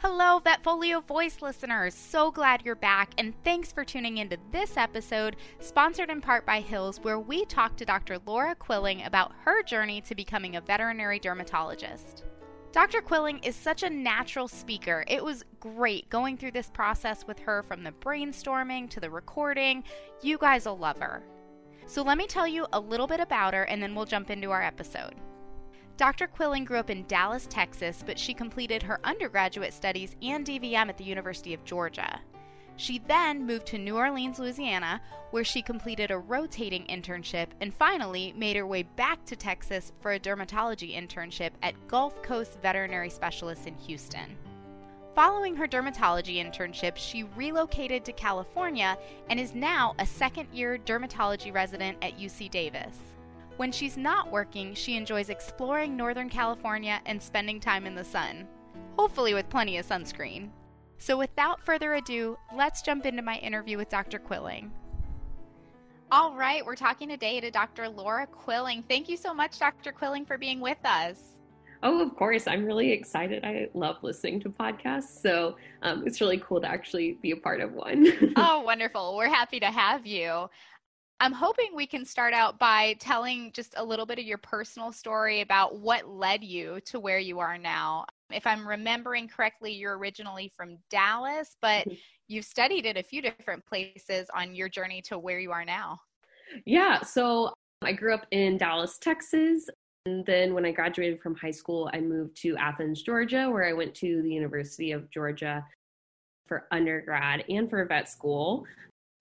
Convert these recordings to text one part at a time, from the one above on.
Hello, Vetfolio voice listeners. So glad you're back, and thanks for tuning into this episode, sponsored in part by Hills, where we talk to Dr. Laura Quilling about her journey to becoming a veterinary dermatologist. Dr. Quilling is such a natural speaker. It was great going through this process with her from the brainstorming to the recording. You guys will love her. So, let me tell you a little bit about her, and then we'll jump into our episode. Dr. Quilling grew up in Dallas, Texas, but she completed her undergraduate studies and DVM at the University of Georgia. She then moved to New Orleans, Louisiana, where she completed a rotating internship and finally made her way back to Texas for a dermatology internship at Gulf Coast Veterinary Specialists in Houston. Following her dermatology internship, she relocated to California and is now a second year dermatology resident at UC Davis. When she's not working, she enjoys exploring Northern California and spending time in the sun, hopefully with plenty of sunscreen. So, without further ado, let's jump into my interview with Dr. Quilling. All right, we're talking today to Dr. Laura Quilling. Thank you so much, Dr. Quilling, for being with us. Oh, of course. I'm really excited. I love listening to podcasts. So um, it's really cool to actually be a part of one. oh, wonderful. We're happy to have you. I'm hoping we can start out by telling just a little bit of your personal story about what led you to where you are now. If I'm remembering correctly, you're originally from Dallas, but mm-hmm. you've studied at a few different places on your journey to where you are now. Yeah, so I grew up in Dallas, Texas. And then when I graduated from high school, I moved to Athens, Georgia, where I went to the University of Georgia for undergrad and for vet school.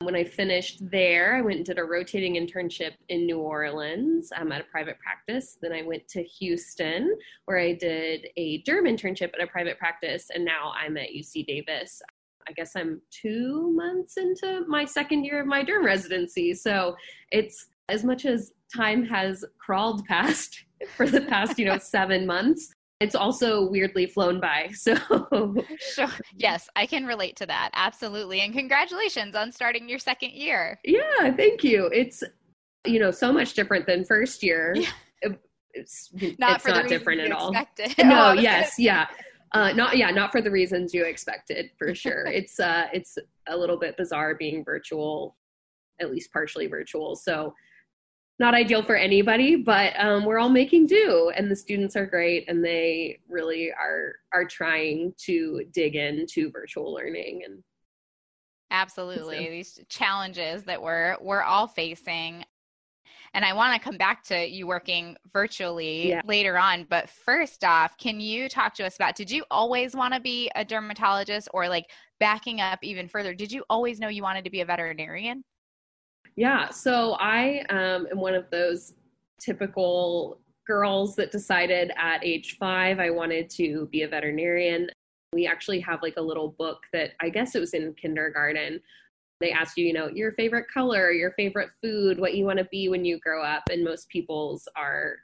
When I finished there, I went and did a rotating internship in New Orleans um, at a private practice. Then I went to Houston, where I did a derm internship at a private practice, and now I'm at UC Davis. I guess I'm two months into my second year of my derm residency. So it's as much as time has crawled past for the past, you know, seven months, it's also weirdly flown by. So, sure. Yes, I can relate to that. Absolutely. And congratulations on starting your second year. Yeah, thank you. It's, you know, so much different than first year. Yeah. It's not, it's not different at all. No, yes, yeah. Uh, not yeah, not for the reasons you expected for sure. it's uh, it's a little bit bizarre being virtual, at least partially virtual. So not ideal for anybody, but um, we're all making do, and the students are great, and they really are are trying to dig into virtual learning and absolutely so. these challenges that we're we're all facing. And I want to come back to you working virtually yeah. later on, but first off, can you talk to us about did you always want to be a dermatologist, or like backing up even further, did you always know you wanted to be a veterinarian? Yeah, so I um, am one of those typical girls that decided at age five I wanted to be a veterinarian. We actually have like a little book that I guess it was in kindergarten. They ask you, you know, your favorite color, your favorite food, what you want to be when you grow up. And most people's are,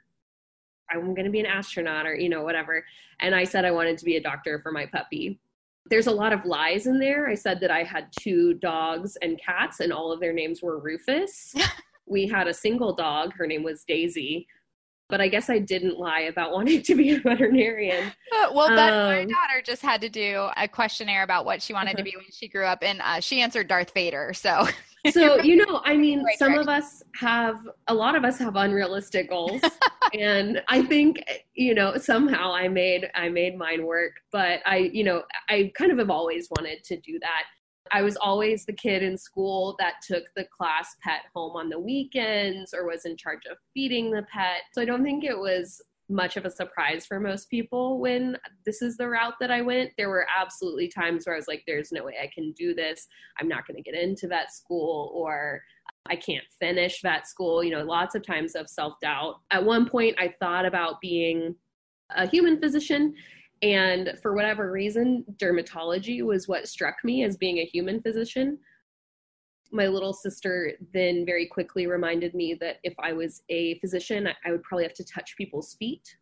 I'm going to be an astronaut or, you know, whatever. And I said I wanted to be a doctor for my puppy there's a lot of lies in there. I said that I had two dogs and cats, and all of their names were Rufus. we had a single dog, her name was Daisy. But I guess I didn't lie about wanting to be a veterinarian. Uh, well, um, my daughter just had to do a questionnaire about what she wanted uh-huh. to be when she grew up, and uh, she answered Darth Vader. So, so you know, I mean, right some of us have, a lot of us have unrealistic goals, and I think you know somehow I made I made mine work. But I, you know, I kind of have always wanted to do that. I was always the kid in school that took the class pet home on the weekends or was in charge of feeding the pet. So I don't think it was much of a surprise for most people when this is the route that I went. There were absolutely times where I was like, there's no way I can do this. I'm not going to get into vet school or I can't finish vet school. You know, lots of times of self doubt. At one point, I thought about being a human physician. And for whatever reason, dermatology was what struck me as being a human physician my little sister then very quickly reminded me that if I was a physician, I would probably have to touch people's feet.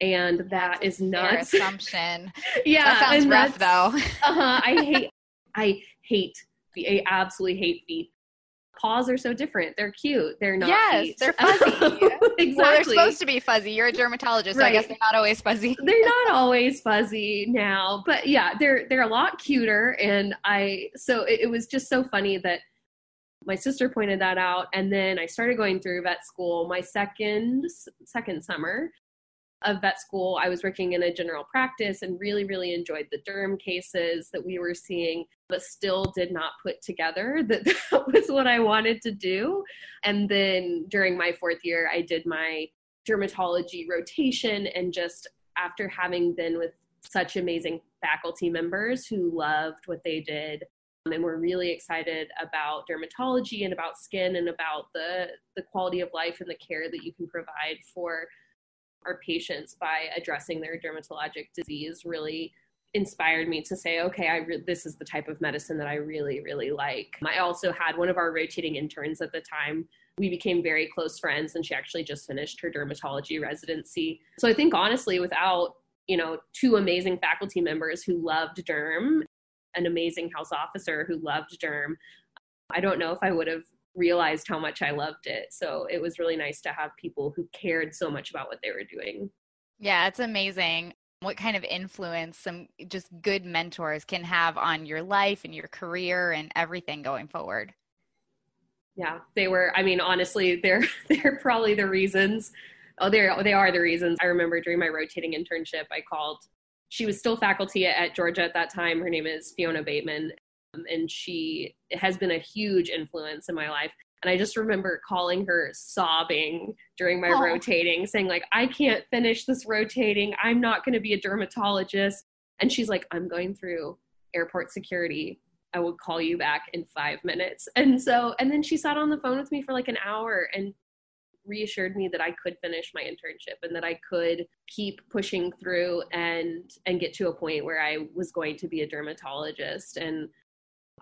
And that is not assumption. yeah. That sounds rough though. uh-huh. I hate I hate I absolutely hate feet. Paws are so different. They're cute. They're not. Yes, feet. they're fuzzy. exactly. Well, they're supposed to be fuzzy. You're a dermatologist, so I guess they're not always fuzzy. they're not always fuzzy now, but yeah, they're they're a lot cuter. And I so it, it was just so funny that my sister pointed that out, and then I started going through vet school. My second second summer of vet school, I was working in a general practice and really really enjoyed the derm cases that we were seeing, but still did not put together that that was what I wanted to do. And then during my fourth year, I did my dermatology rotation and just after having been with such amazing faculty members who loved what they did um, and were really excited about dermatology and about skin and about the the quality of life and the care that you can provide for our patients by addressing their dermatologic disease really inspired me to say okay i re- this is the type of medicine that i really really like. I also had one of our rotating interns at the time. We became very close friends and she actually just finished her dermatology residency. So i think honestly without you know two amazing faculty members who loved derm an amazing house officer who loved derm i don't know if i would have realized how much i loved it. So it was really nice to have people who cared so much about what they were doing. Yeah, it's amazing what kind of influence some just good mentors can have on your life and your career and everything going forward. yeah they were i mean honestly they're they're probably the reasons. Oh they're they are the reasons. I remember during my rotating internship i called she was still faculty at georgia at that time. Her name is fiona bateman and she has been a huge influence in my life and i just remember calling her sobbing during my Aw. rotating saying like i can't finish this rotating i'm not going to be a dermatologist and she's like i'm going through airport security I will call you back in five minutes. And so, and then she sat on the phone with me for like an hour and reassured me that I could finish my internship and that I could keep pushing through and and get to a point where I was going to be a dermatologist. And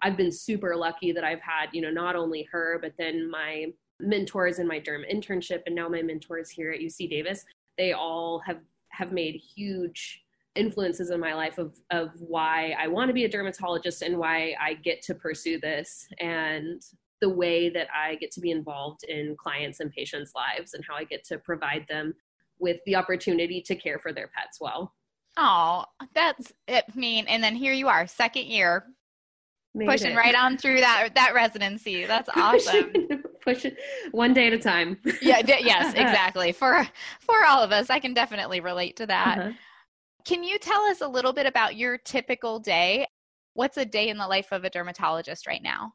I've been super lucky that I've had, you know, not only her, but then my mentors in my derm internship and now my mentors here at UC Davis, they all have have made huge influences in my life of of why I want to be a dermatologist and why I get to pursue this and the way that I get to be involved in clients and patients' lives and how I get to provide them with the opportunity to care for their pets well. Oh, that's it. Mean, and then here you are, second year, Made pushing it. right on through that that residency. That's awesome. Push it one day at a time. yeah, d- yes, exactly. For for all of us, I can definitely relate to that. Uh-huh. Can you tell us a little bit about your typical day? What's a day in the life of a dermatologist right now?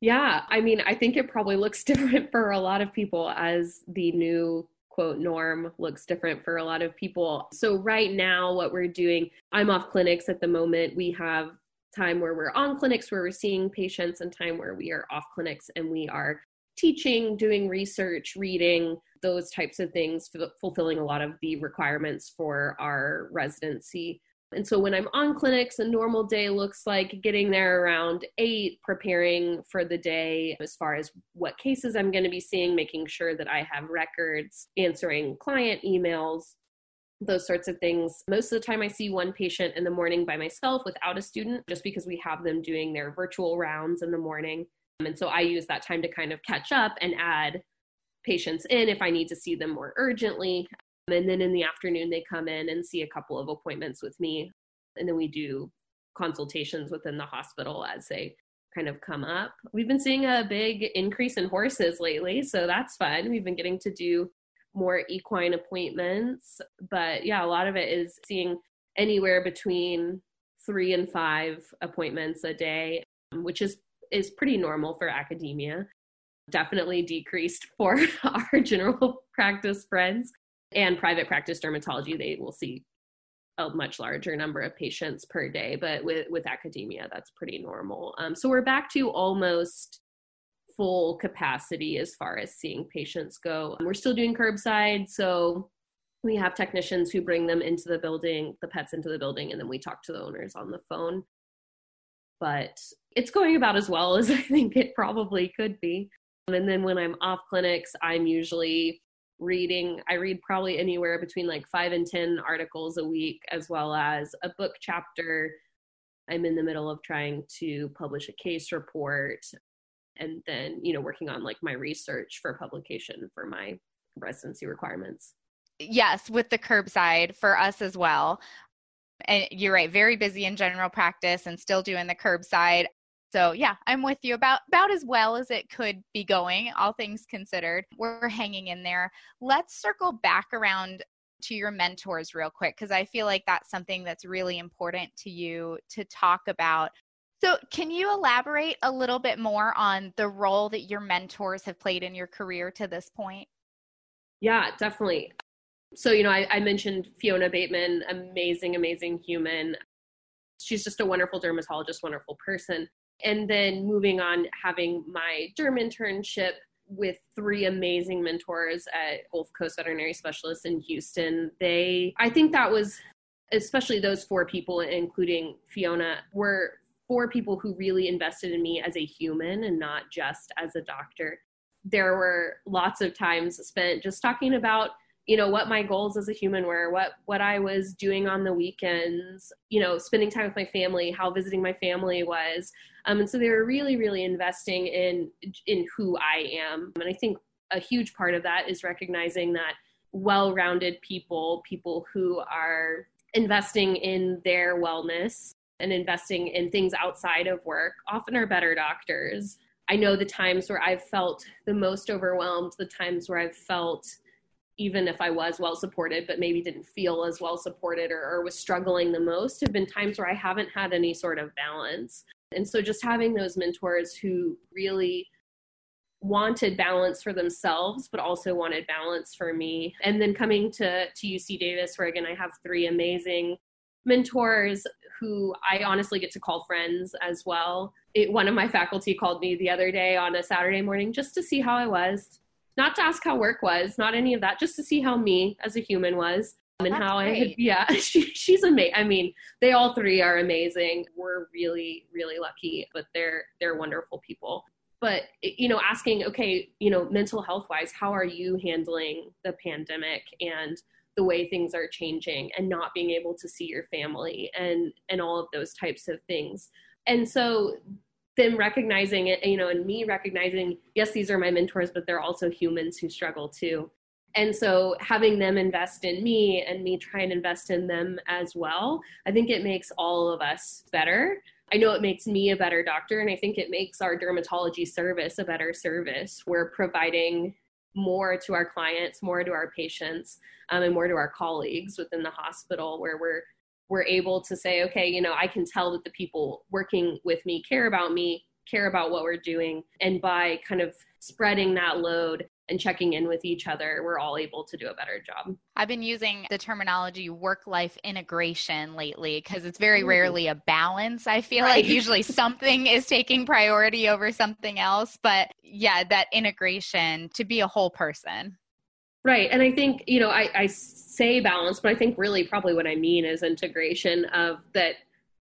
Yeah, I mean, I think it probably looks different for a lot of people as the new quote norm looks different for a lot of people. So, right now, what we're doing, I'm off clinics at the moment. We have time where we're on clinics where we're seeing patients, and time where we are off clinics and we are teaching, doing research, reading, those types of things, f- fulfilling a lot of the requirements for our residency. And so when I'm on clinics, a normal day looks like getting there around eight, preparing for the day as far as what cases I'm going to be seeing, making sure that I have records, answering client emails, those sorts of things. Most of the time, I see one patient in the morning by myself without a student, just because we have them doing their virtual rounds in the morning. Um, and so I use that time to kind of catch up and add patients in if I need to see them more urgently. Um, and then in the afternoon, they come in and see a couple of appointments with me. And then we do consultations within the hospital as they kind of come up. We've been seeing a big increase in horses lately, so that's fun. We've been getting to do more equine appointments. But yeah, a lot of it is seeing anywhere between three and five appointments a day, which is is pretty normal for academia. Definitely decreased for our general practice friends and private practice dermatology. They will see a much larger number of patients per day, but with, with academia, that's pretty normal. Um, so we're back to almost full capacity as far as seeing patients go. We're still doing curbside, so we have technicians who bring them into the building, the pets into the building, and then we talk to the owners on the phone. But it's going about as well as I think it probably could be. And then when I'm off clinics, I'm usually reading. I read probably anywhere between like five and 10 articles a week, as well as a book chapter. I'm in the middle of trying to publish a case report. And then you know working on like my research for publication for my residency requirements. Yes with the curbside for us as well. And you're right very busy in general practice and still doing the curbside. So yeah i'm with you about about as well as it could be going all things considered. We're hanging in there. Let's circle back around to your mentors real quick because i feel like that's something that's really important to you to talk about so, can you elaborate a little bit more on the role that your mentors have played in your career to this point? Yeah, definitely. So, you know, I, I mentioned Fiona Bateman, amazing, amazing human. She's just a wonderful dermatologist, wonderful person. And then moving on, having my derm internship with three amazing mentors at Gulf Coast Veterinary Specialists in Houston. They, I think that was, especially those four people, including Fiona, were for people who really invested in me as a human and not just as a doctor. There were lots of times spent just talking about you know what my goals as a human were what what i was doing on the weekends you know spending time with my family how visiting my family was um, and so they were really really investing in in who i am and i think a huge part of that is recognizing that well-rounded people people who are investing in their wellness and investing in things outside of work often are better doctors. I know the times where I've felt the most overwhelmed, the times where I've felt, even if I was well supported, but maybe didn't feel as well supported or, or was struggling the most, have been times where I haven't had any sort of balance. And so just having those mentors who really wanted balance for themselves but also wanted balance for me and then coming to to UC Davis where again I have three amazing mentors who I honestly get to call friends as well. It, one of my faculty called me the other day on a Saturday morning just to see how I was, not to ask how work was, not any of that, just to see how me as a human was. and how great. I had, yeah, she, she's amazing. I mean, they all three are amazing. We're really, really lucky, but they're they're wonderful people but you know asking okay you know mental health wise how are you handling the pandemic and the way things are changing and not being able to see your family and and all of those types of things. And so them recognizing it you know and me recognizing yes these are my mentors but they're also humans who struggle too. And so having them invest in me and me try and invest in them as well i think it makes all of us better. I know it makes me a better doctor and i think it makes our dermatology service a better service. We're providing more to our clients, more to our patients, um, and more to our colleagues within the hospital, where we're we're able to say, okay, you know, I can tell that the people working with me care about me, care about what we're doing, and by kind of spreading that load and checking in with each other, we're all able to do a better job. I've been using the terminology work life integration lately because it's very rarely a balance. I feel right. like usually something is taking priority over something else. But yeah, that integration to be a whole person. Right. And I think, you know, I, I say balance, but I think really probably what I mean is integration of that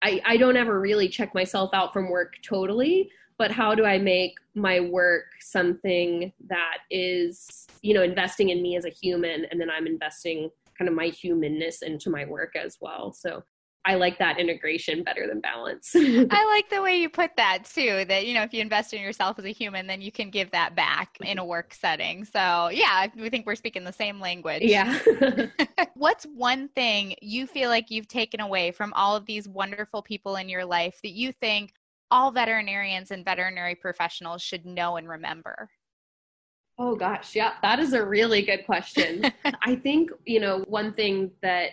I, I don't ever really check myself out from work totally but how do I make my work something that is, you know, investing in me as a human and then I'm investing kind of my humanness into my work as well. So I like that integration better than balance. I like the way you put that too, that, you know, if you invest in yourself as a human, then you can give that back in a work setting. So, yeah, we think we're speaking the same language. Yeah. What's one thing you feel like you've taken away from all of these wonderful people in your life that you think all veterinarians and veterinary professionals should know and remember? Oh gosh, yeah, that is a really good question. I think, you know, one thing that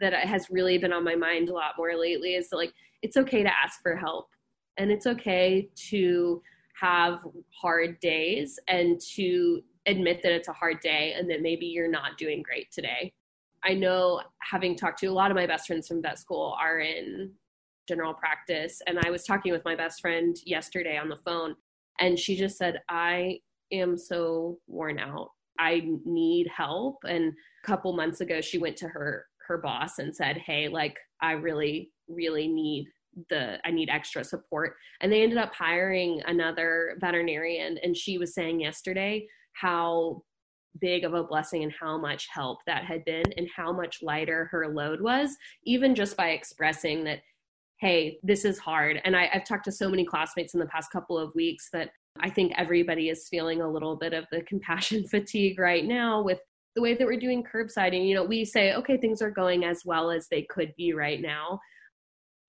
that has really been on my mind a lot more lately is like it's okay to ask for help and it's okay to have hard days and to admit that it's a hard day and that maybe you're not doing great today. I know having talked to a lot of my best friends from vet school are in general practice. And I was talking with my best friend yesterday on the phone, and she just said, I am so worn out. I need help. And a couple months ago, she went to her her boss and said, Hey, like, I really, really need the I need extra support. And they ended up hiring another veterinarian. And she was saying yesterday how big of a blessing and how much help that had been and how much lighter her load was, even just by expressing that hey, this is hard. And I, I've talked to so many classmates in the past couple of weeks that I think everybody is feeling a little bit of the compassion fatigue right now with the way that we're doing curbsiding. You know, we say, okay, things are going as well as they could be right now.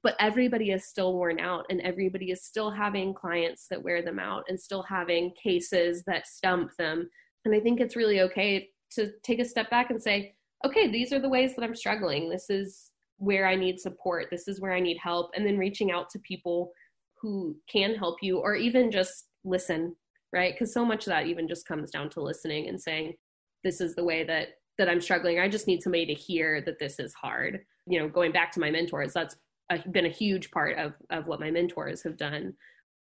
But everybody is still worn out, and everybody is still having clients that wear them out and still having cases that stump them. And I think it's really okay to take a step back and say, okay, these are the ways that I'm struggling. This is where I need support. This is where I need help. And then reaching out to people who can help you or even just listen, right? Because so much of that even just comes down to listening and saying, this is the way that that I'm struggling. I just need somebody to hear that this is hard. You know, going back to my mentors, that's been a huge part of of what my mentors have done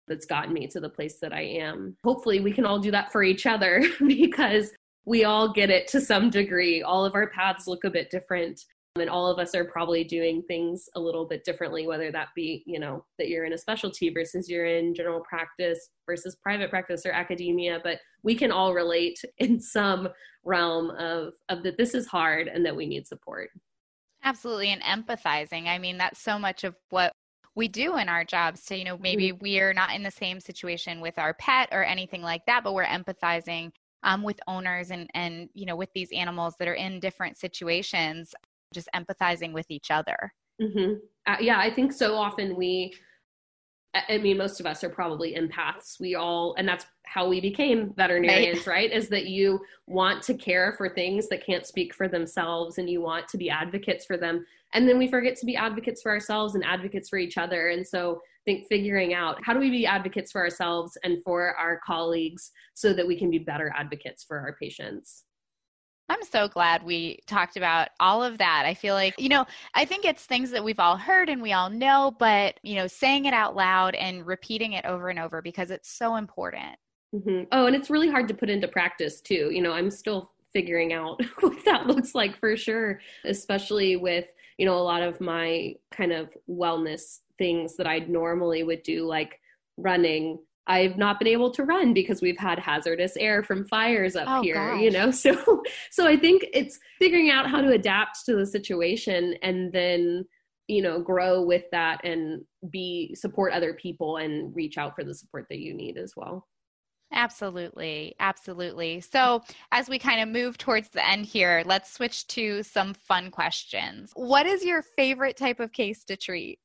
that's gotten me to the place that I am. Hopefully we can all do that for each other because we all get it to some degree. All of our paths look a bit different and all of us are probably doing things a little bit differently whether that be you know that you're in a specialty versus you're in general practice versus private practice or academia but we can all relate in some realm of of that this is hard and that we need support. Absolutely and empathizing. I mean that's so much of what we do in our jobs so you know maybe mm-hmm. we are not in the same situation with our pet or anything like that but we're empathizing um, with owners and and you know with these animals that are in different situations just empathizing with each other. Mm-hmm. Uh, yeah, I think so often we, I mean, most of us are probably empaths. We all, and that's how we became veterinarians, right. right? Is that you want to care for things that can't speak for themselves and you want to be advocates for them. And then we forget to be advocates for ourselves and advocates for each other. And so I think figuring out how do we be advocates for ourselves and for our colleagues so that we can be better advocates for our patients. I'm so glad we talked about all of that. I feel like, you know, I think it's things that we've all heard and we all know, but, you know, saying it out loud and repeating it over and over because it's so important. Mm-hmm. Oh, and it's really hard to put into practice too. You know, I'm still figuring out what that looks like for sure, especially with, you know, a lot of my kind of wellness things that I normally would do, like running I've not been able to run because we've had hazardous air from fires up oh, here, gosh. you know. So so I think it's figuring out how to adapt to the situation and then you know grow with that and be support other people and reach out for the support that you need as well. Absolutely. Absolutely. So, as we kind of move towards the end here, let's switch to some fun questions. What is your favorite type of case to treat?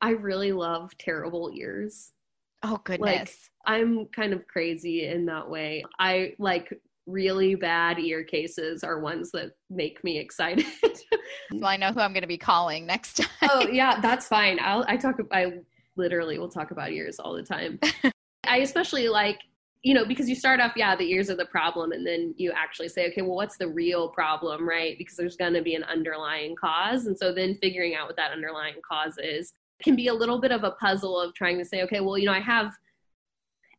I really love terrible ears. Oh goodness. Like I'm kind of crazy in that way. I like really bad ear cases are ones that make me excited. well, I know who I'm going to be calling next time. Oh yeah, that's fine. I'll I talk I literally will talk about ears all the time. I especially like you know, because you start off, yeah, the ears are the problem, and then you actually say, okay, well, what's the real problem, right? Because there's going to be an underlying cause. And so then figuring out what that underlying cause is can be a little bit of a puzzle of trying to say, okay, well, you know, I have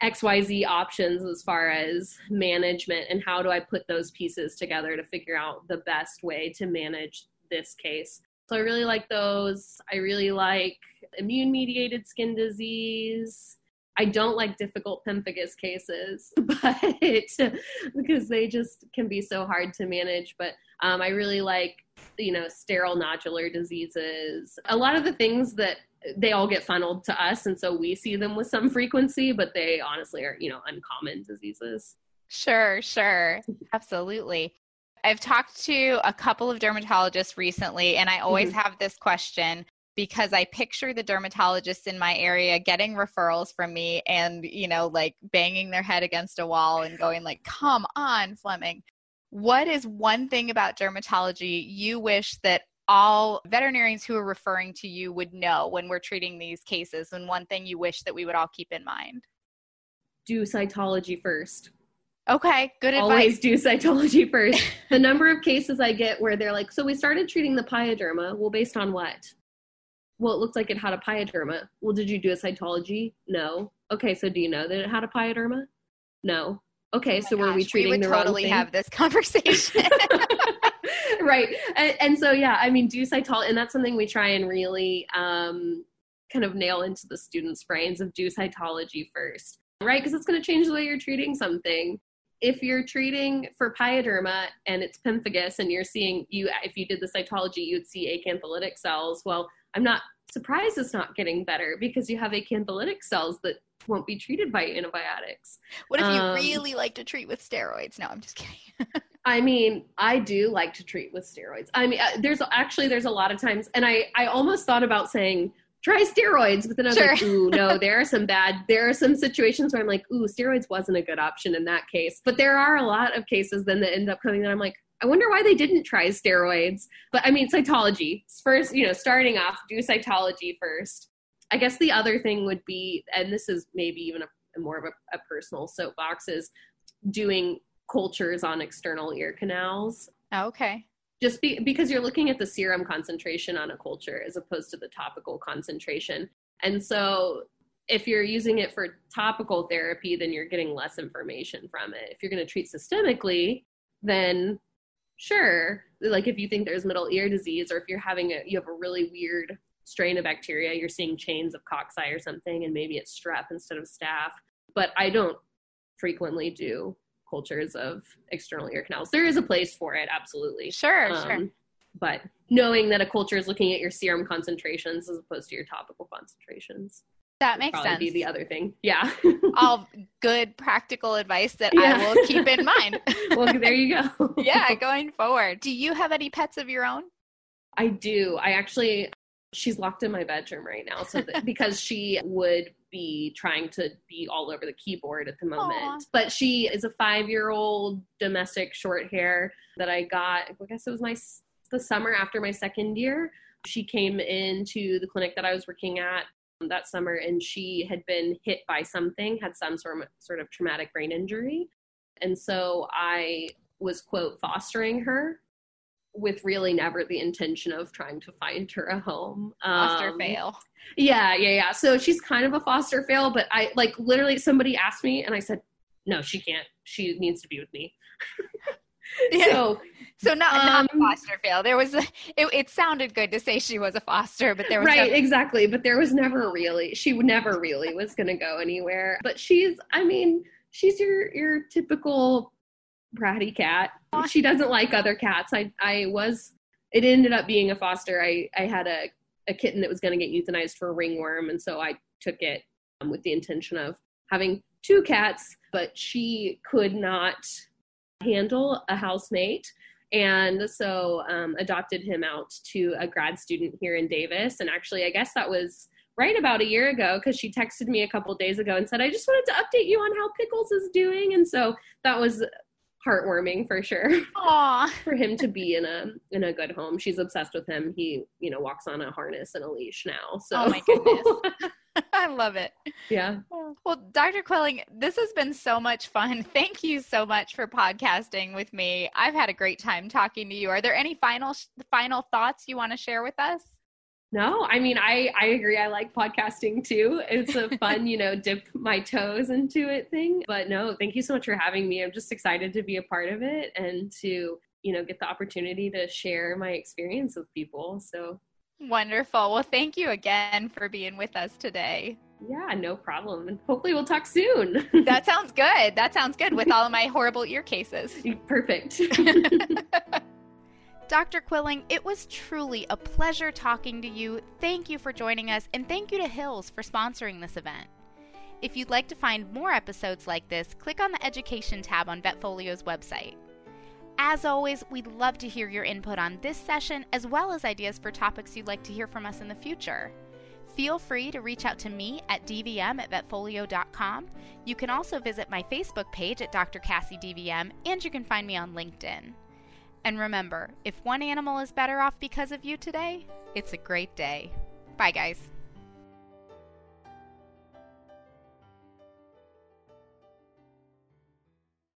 XYZ options as far as management and how do I put those pieces together to figure out the best way to manage this case. So I really like those. I really like immune mediated skin disease. I don't like difficult pemphigus cases, but because they just can be so hard to manage. But um, I really like, you know, sterile nodular diseases. A lot of the things that they all get funneled to us and so we see them with some frequency but they honestly are you know uncommon diseases. Sure sure. Absolutely. I've talked to a couple of dermatologists recently and i always mm-hmm. have this question because i picture the dermatologists in my area getting referrals from me and you know like banging their head against a wall and going like come on fleming. What is one thing about dermatology you wish that all veterinarians who are referring to you would know when we're treating these cases and one thing you wish that we would all keep in mind? Do cytology first. Okay, good Always advice. do cytology first. the number of cases I get where they're like, so we started treating the pyoderma. Well, based on what? Well, it looked like it had a pyoderma. Well, did you do a cytology? No. Okay, so do you know that it had a pyoderma? No. Okay, oh so gosh, were we treating we would the totally have this conversation. right. And, and, so, yeah, I mean, do cytology, and that's something we try and really um, kind of nail into the students' brains of do cytology first, right? Because it's going to change the way you're treating something. If you're treating for pyoderma and it's pemphigus and you're seeing you, if you did the cytology, you'd see acantholytic cells. Well, I'm not surprised it's not getting better because you have acantholytic cells that won't be treated by antibiotics. What if you um, really like to treat with steroids? No, I'm just kidding. I mean, I do like to treat with steroids. I mean, uh, there's actually there's a lot of times, and I I almost thought about saying try steroids, but then I was sure. like, ooh, no, there are some bad. There are some situations where I'm like, ooh, steroids wasn't a good option in that case. But there are a lot of cases then that end up coming that I'm like, I wonder why they didn't try steroids. But I mean, cytology first. You know, starting off, do cytology first. I guess the other thing would be, and this is maybe even a, a more of a, a personal soapbox, is doing cultures on external ear canals. Oh, okay. Just be, because you're looking at the serum concentration on a culture as opposed to the topical concentration. And so if you're using it for topical therapy, then you're getting less information from it. If you're going to treat systemically, then sure. Like if you think there's middle ear disease or if you're having a, you have a really weird strain of bacteria, you're seeing chains of cocci or something, and maybe it's strep instead of staph. But I don't frequently do cultures of external ear canals. There is a place for it, absolutely. Sure, um, sure. But knowing that a culture is looking at your serum concentrations as opposed to your topical concentrations. That makes sense. Be the other thing, yeah. All good practical advice that yeah. I will keep in mind. well, there you go. yeah, going forward. Do you have any pets of your own? I do. I actually she's locked in my bedroom right now so that, because she would be trying to be all over the keyboard at the moment. Aww. but she is a five year old domestic short hair that i got i guess it was my the summer after my second year. She came into the clinic that i was working at that summer and she had been hit by something had some sort of, sort of traumatic brain injury. And so i was quote fostering her with really never the intention of trying to find her a home. Foster um, fail. Yeah, yeah, yeah. So she's kind of a foster fail, but I like literally somebody asked me and I said, no, she can't. She needs to be with me. yeah. So, so not, um, not a foster fail. There was, a, it, it sounded good to say she was a foster, but there was right, exactly. But there was never really, she never really was going to go anywhere. But she's, I mean, she's your your typical bratty cat. She doesn't like other cats. I I was it ended up being a foster. I I had a a kitten that was going to get euthanized for a ringworm, and so I took it um, with the intention of having two cats, but she could not handle a housemate. And so um, adopted him out to a grad student here in Davis. And actually, I guess that was right about a year ago because she texted me a couple days ago and said, I just wanted to update you on how Pickles is doing. And so that was heartwarming for sure. Aww. for him to be in a in a good home. She's obsessed with him. He, you know, walks on a harness and a leash now. So Oh my goodness. I love it. Yeah. Well, Dr. Quilling, this has been so much fun. Thank you so much for podcasting with me. I've had a great time talking to you. Are there any final final thoughts you want to share with us? No, I mean, I, I agree. I like podcasting too. It's a fun, you know, dip my toes into it thing. But no, thank you so much for having me. I'm just excited to be a part of it and to, you know, get the opportunity to share my experience with people. So wonderful. Well, thank you again for being with us today. Yeah, no problem. And hopefully we'll talk soon. that sounds good. That sounds good with all of my horrible ear cases. Perfect. Dr. Quilling, it was truly a pleasure talking to you. Thank you for joining us, and thank you to Hills for sponsoring this event. If you'd like to find more episodes like this, click on the Education tab on Vetfolio's website. As always, we'd love to hear your input on this session as well as ideas for topics you'd like to hear from us in the future. Feel free to reach out to me at dvm at vetfolio.com. You can also visit my Facebook page at Dr. Cassie DVM, and you can find me on LinkedIn. And remember, if one animal is better off because of you today, it's a great day. Bye, guys.